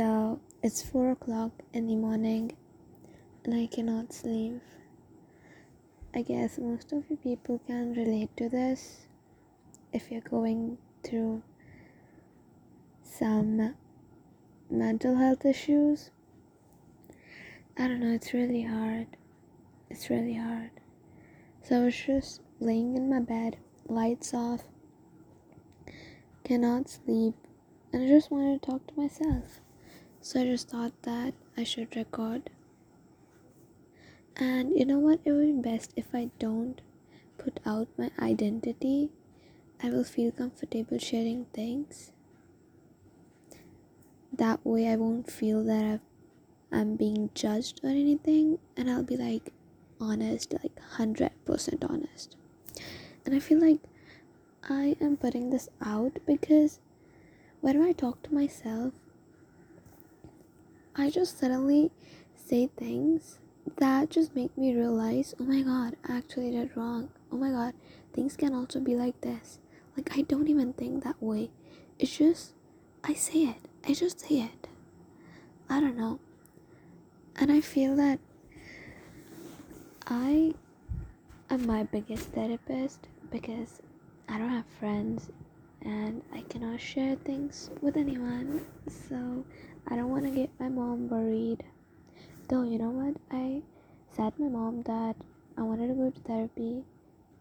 So it's four o'clock in the morning and I cannot sleep. I guess most of you people can relate to this if you're going through some mental health issues. I don't know, it's really hard. It's really hard. So I was just laying in my bed, lights off, cannot sleep, and I just wanted to talk to myself. So I just thought that I should record. And you know what? It would be best if I don't put out my identity. I will feel comfortable sharing things. That way, I won't feel that I've, I'm being judged or anything, and I'll be like honest, like 100% honest. And I feel like I am putting this out because when I talk to myself, I just suddenly say things that just make me realize oh my god, I actually did wrong. Oh my god, things can also be like this. Like, I don't even think that way. It's just, I say it. I just say it. I don't know. And I feel that I am my biggest therapist because I don't have friends and I cannot share things with anyone. So I don't want to get my mom worried. Though, you know what? I said my mom that I wanted to go to therapy.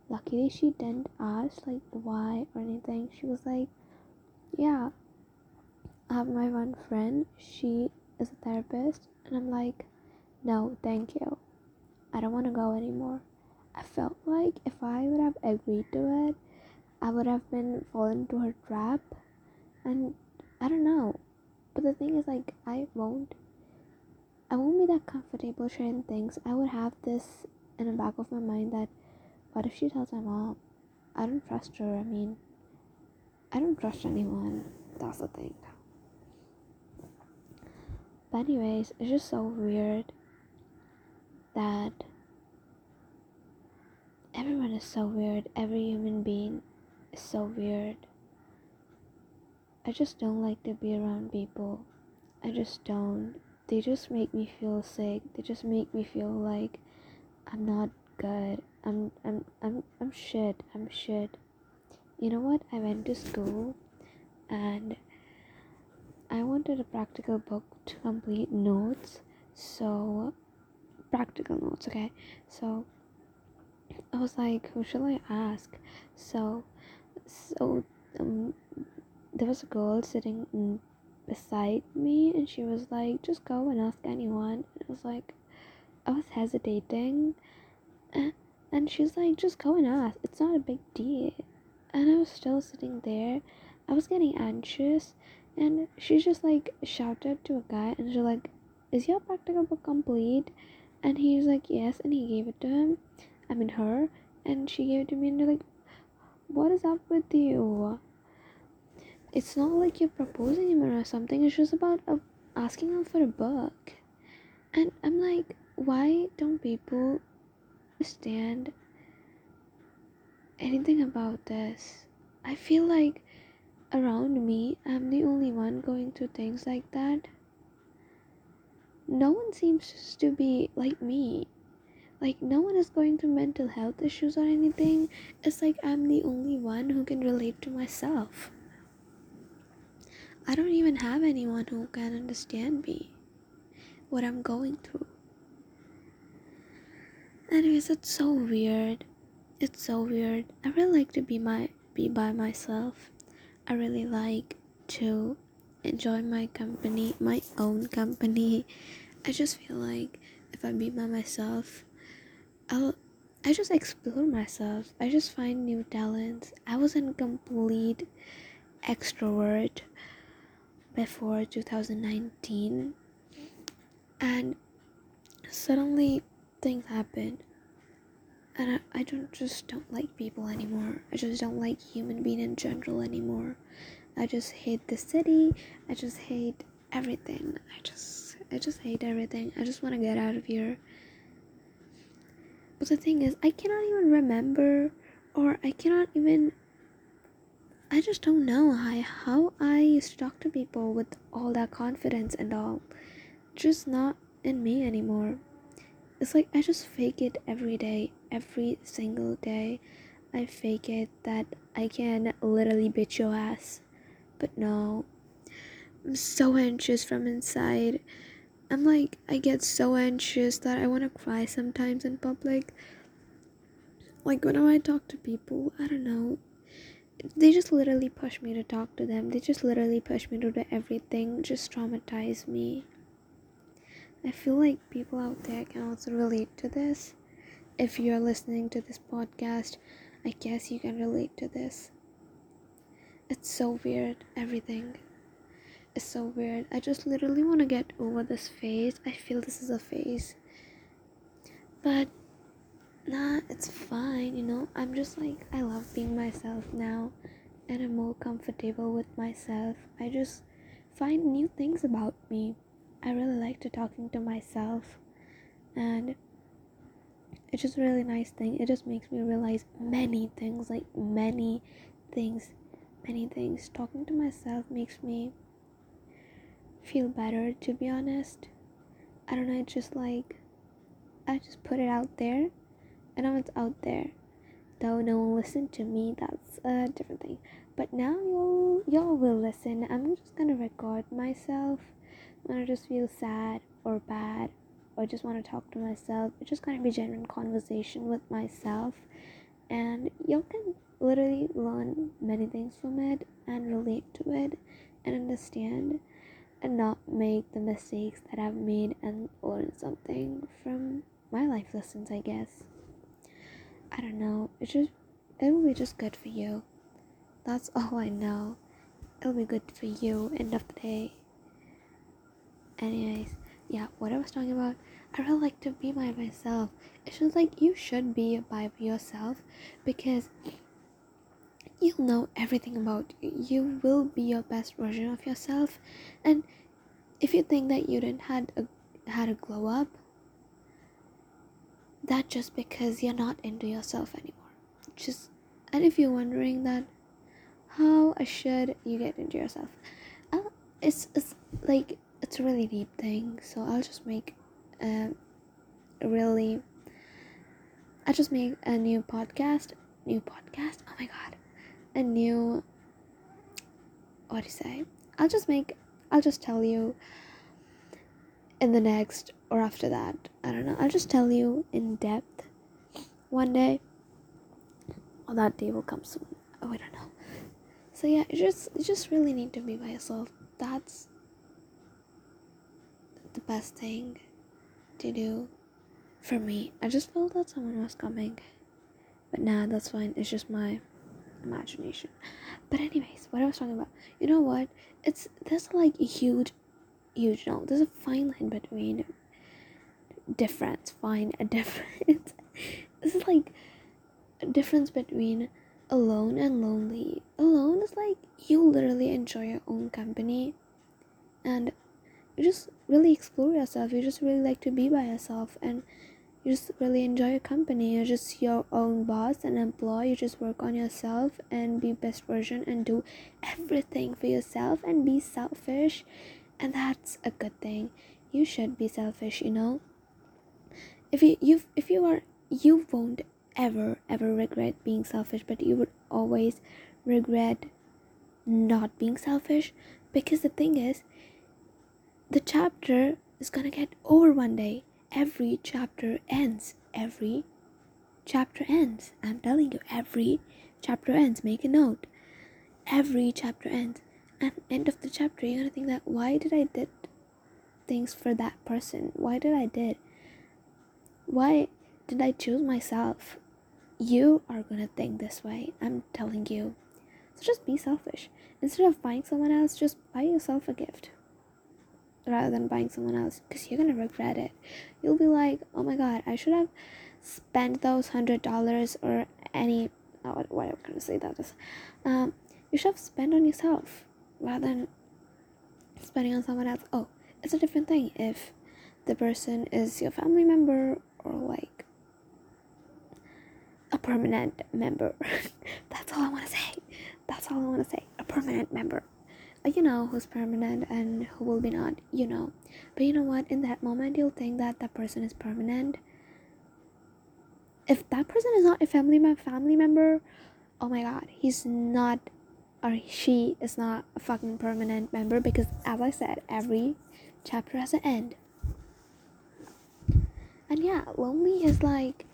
Luckily, she didn't ask like why or anything. She was like, "Yeah, I have my one friend. She is a therapist," and I'm like, "No, thank you. I don't want to go anymore." I felt like if I would have agreed to it, I would have been fallen into her trap, and I don't know. But the thing is, like, I won't. I won't be that comfortable sharing things. I would have this in the back of my mind that what if she tells my mom? I don't trust her. I mean, I don't trust anyone. That's the thing. But, anyways, it's just so weird that everyone is so weird. Every human being is so weird. I just don't like to be around people. I just don't. They just make me feel sick. They just make me feel like I'm not good. I'm I'm I'm I'm shit. I'm shit. You know what? I went to school and I wanted a practical book to complete notes. So practical notes, okay? So I was like, who shall I ask? So so um, there was a girl sitting mm, beside me and she was like just go and ask anyone. And i was like i was hesitating and, she's like just go and ask. It's not a big deal. And i was still sitting there. I was getting anxious and she just like shouted to a guy and she's like is your practical book complete? And he was like yes and he gave it to him i mean her and she gave it to me and they're like what is up with you it's not like you're proposing him or something it's just about uh, asking him for a book. And i'm like why don't people understand anything about this? I feel like around me i'm the only one going through things like that. No one seems to be like me. Like no one is going through mental health issues or anything. It's like i'm the only one who can relate to myself I don't even have anyone who can understand me, what I'm going through. Anyways, it's so weird. It's so weird. I really like to be my be by myself. I really like to enjoy my company, my own company. I just feel like if I be by myself, I'll I just explore myself. I just find new talents. I was a complete extrovert before 2019 and suddenly things happened and I, I don't just don't like people anymore. I just don't like human being in general anymore. I just hate the city. I just hate everything. I just i just hate everything. I just want to get out of here. But the thing is i cannot even remember or i cannot even I just don't know how, how I used to talk to people with all that confidence and all. Just not in me anymore. It's like I just fake it every day, every single day. I fake it that I can literally bitch your ass. But no, I'm so anxious from inside. I'm like, I get so anxious that I want to cry sometimes in public. Like, whenever I talk to people, I don't know, they just literally push me to talk to them. They just literally push me to do everything, just traumatize me. I feel like people out there can also relate to this. If you're listening to this podcast, I guess you can relate to this. It's so weird, everything. is so weird. I just literally want to get over this phase. I feel this is a phase. But nah, it's fine, you know. I'm just like, I love being myself now, and I'm more comfortable with myself. I just find new things about me. I really like to talking to myself, and it's just a really nice thing. It just makes me realize many things, like many things, many things. Talking to myself makes me feel better, to be honest. I don't know, it's just like I just put it out there I know it's out there. Though no one listened to me, that's a different thing. But now y'all y'all will listen. I'm just gonna record myself when I just feel sad or bad or just want to talk to myself. It's just gonna be genuine conversation with myself and y'all can literally learn many things from it and relate to it and understand and not make the mistakes that I've made and learn something from my life lessons, I guess. I don't know. It's just it will be just good for you. That's all I know. It'll be good for you end of the day. Anyways, yeah, what I was talking about, I really like to be by myself. It's just like you should be by yourself because you'll know everything about you. You will be your best version of yourself. And if you think that you didn't had a had a glow up, that just because you're not into yourself anymore. Just and if you're wondering that how should you get into yourself, uh, it's it's like it's a really deep thing. So I'll just make a really I just make a new podcast, new podcast. Oh my god, a new what do you say? I'll just make. I'll just tell you in the next or after that. I don't know. I'll just tell you in depth one day. Or that day will come soon. Oh, I don't know. So yeah, you just you just really need to be by yourself. That's the best thing to do for me. I just felt that someone was coming. But nah, that's fine. It's just my imagination. But anyways, what I was talking about. You know what? It's there's like a huge no. There's a fine line between difference. fine a difference. this is like a difference between alone and lonely. Alone is like you literally enjoy your own company and you just really explore yourself. You just really like to be by yourself and you just really enjoy your company. You're just your own boss and employee. You just work on yourself and be best version and do everything for yourself and be selfish and that's a good thing. You should be selfish you know? If you you if you are you won't ever ever regret being selfish but you would always regret not being selfish. Because the thing is the chapter is gonna get over one day. Every chapter ends. Every chapter ends. I'm telling you every chapter ends. Make a note. Every chapter ends at the end of the chapter you're gonna think that why did i did things for that person? Why did i did? Why did i choose myself? You are gonna think this way i'm telling you. So just be selfish. Instead of buying someone else just buy yourself a gift rather than buying someone else because you're gonna regret it. You'll be like oh my god i should have spent those hundred dollars or any oh, what i'm gonna say that is um, you should have spent on yourself rather than spending on someone else. Oh, it's a different thing if the person is your family member or like a permanent member. That's all I want to say. That's all I want to say. A permanent member. You know who's permanent and who will be not, you know. But you know what? In that moment, you'll think that that person is permanent. If that person is not a family family member, oh my god, he's not or she is not a fucking permanent member because as I said, every chapter has an end. And yeah, lonely is like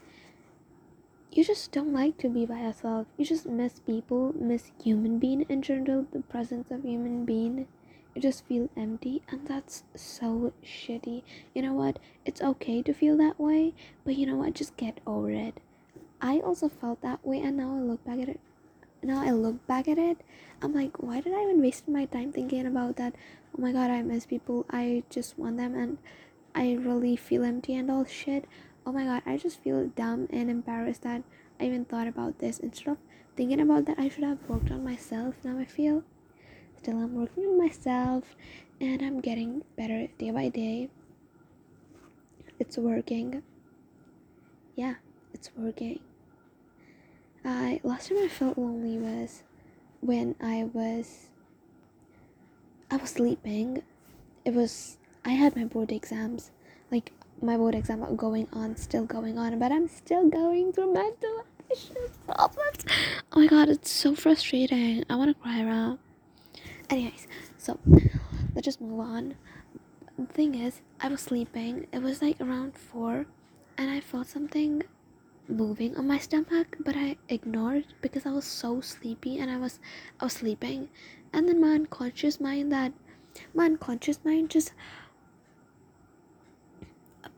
you just don't like to be by yourself. You just miss people, miss human being in general, the presence of human being. You just feel empty and that's so shitty. You know what? It's okay to feel that way, but you know what? Just get over it. I also felt that way and now I look back at it now I look back at it, I'm like, why did I even waste my time thinking about that? Oh my god, I miss people. I just want them and I really feel empty and all shit. Oh my god, I just feel dumb and embarrassed that I even thought about this. Instead of thinking about that, I should have worked on myself. Now I feel still I'm working on myself and I'm getting better day by day. It's working. Yeah, it's working. I last time I felt lonely was when I was I was sleeping. It was I had my board exams, like my board exam going on, still going on, but I'm still going through mental issues problems. Oh my god, it's so frustrating. I want to cry around. Anyways, so let's just move on. The thing is, I was sleeping. It was like around four, and I felt something moving on my stomach but i ignored because i was so sleepy and i was i was sleeping. And then my unconscious mind that my unconscious mind just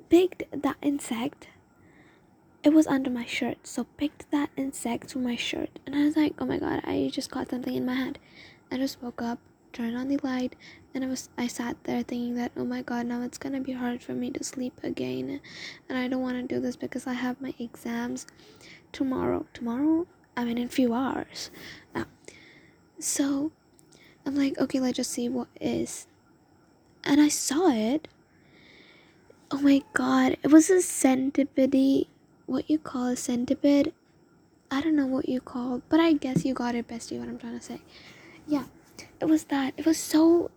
picked that insect. It was under my shirt so picked that insect from my shirt. And i was like oh my god i just got something in my hand. I just woke up turned on the light and I was I sat there thinking that oh my god now it's gonna be hard for me to sleep again. And I don't want to do this because I have my exams tomorrow. Tomorrow? I mean in a few hours. Now so I'm like okay let's just see what is. And I saw it. Oh my god it was a centipede what you call a centipede? I don't know what you call but I guess you got it bestie what I'm trying to say. Yeah it was that. It was so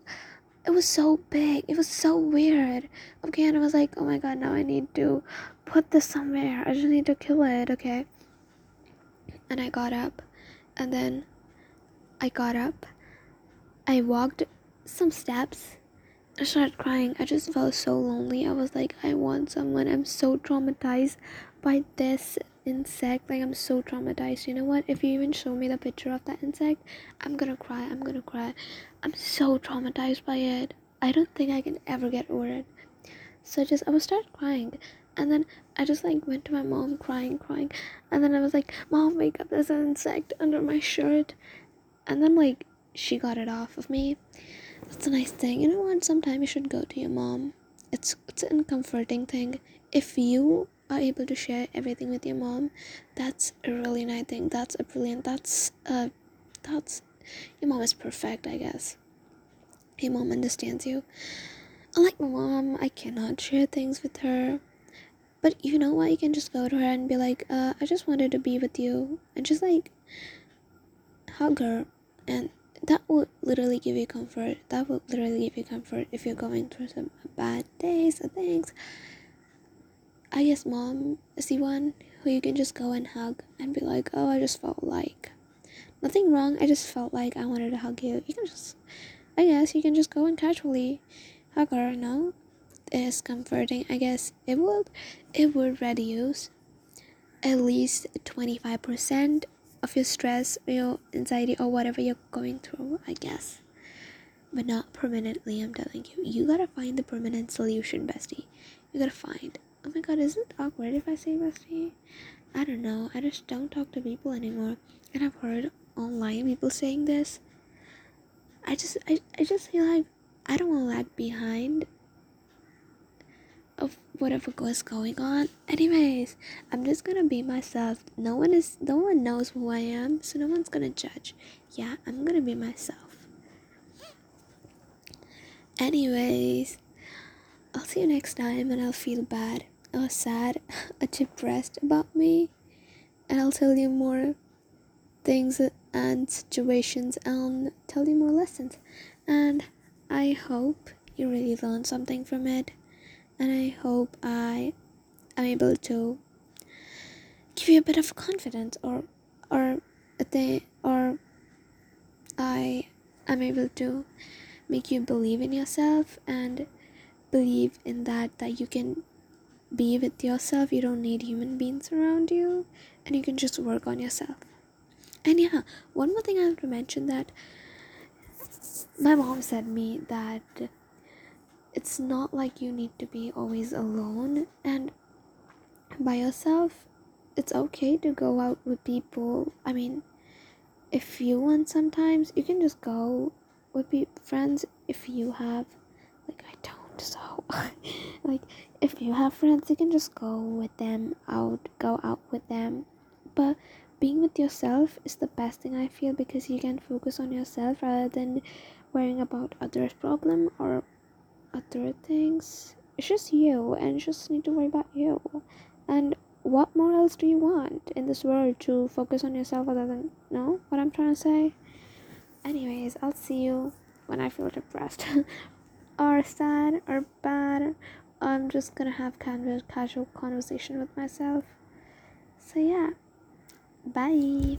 it was so big. It was so weird. Okay and i was like oh my god now i need to put this somewhere. I just need to kill it. Okay. And i got up. And then i got up. I walked some steps. I started crying. I just felt so lonely. I was like, I want someone. I'm so traumatized by this insect like i'm so traumatized. You know what? If you even show me the picture of that insect i'm gonna cry i'm gonna cry. I'm so traumatized by it. I don't think i can ever get over it. So just i was start crying. And then i just like went to my mom crying crying. And then i was like mom wake up there's an insect under my shirt. And then like she got it off of me. That's a nice thing. You know what? Sometimes you should go to your mom. It's it's an comforting thing. If you are able to share everything with your mom. That's a really nice thing. That's a brilliant that's uh that's your mom is perfect i guess. Your mom understands you. Unlike my mom i cannot share things with her. But you know what? You can just go to her and be like uh i just wanted to be with you. And just like hug her. And that would literally give you comfort. That would literally give you comfort if you're going through some bad days or things I guess mom is the one who you can just go and hug and be like, oh, I just felt like nothing wrong. I just felt like I wanted to hug you. You can just, I guess, you can just go and casually hug her. No, it is comforting. I guess it would, it would reduce at least twenty five percent of your stress, your anxiety, or whatever you're going through. I guess, but not permanently. I'm telling you, you gotta find the permanent solution, bestie. You gotta find oh my god, is it awkward if I say bestie? I don't know. I just don't talk to people anymore. And I've heard online people saying this. I just I, I just feel like I don't want to lag behind of whatever is going on. Anyways, I'm just gonna be myself. No one is no one knows who I am, so no one's gonna judge. Yeah, I'm gonna be myself. Anyways, I'll see you next time and I'll feel bad or sad or depressed about me and I'll tell you more things and situations and tell you more lessons. And I hope you really learned something from it. And I hope I am able to give you a bit of confidence or or a thing or I am able to make you believe in yourself and believe in that that you can be with yourself. You don't need human beings around you and you can just work on yourself. And yeah one more thing i have to mention that my mom said me that it's not like you need to be always alone and by yourself it's okay to go out with people. I mean if you want sometimes you can just go with be friends if you have like i don't so like if you have friends you can just go with them out go out with them. But being with yourself is the best thing i feel because you can focus on yourself rather than worrying about others problem or other things. It's just you and you just need to worry about you. And what more else do you want in this world to focus on yourself other than know what i'm trying to say? Anyways i'll see you when i feel depressed or sad or bad i'm just gonna have kind of casual conversation with myself. So yeah. Bye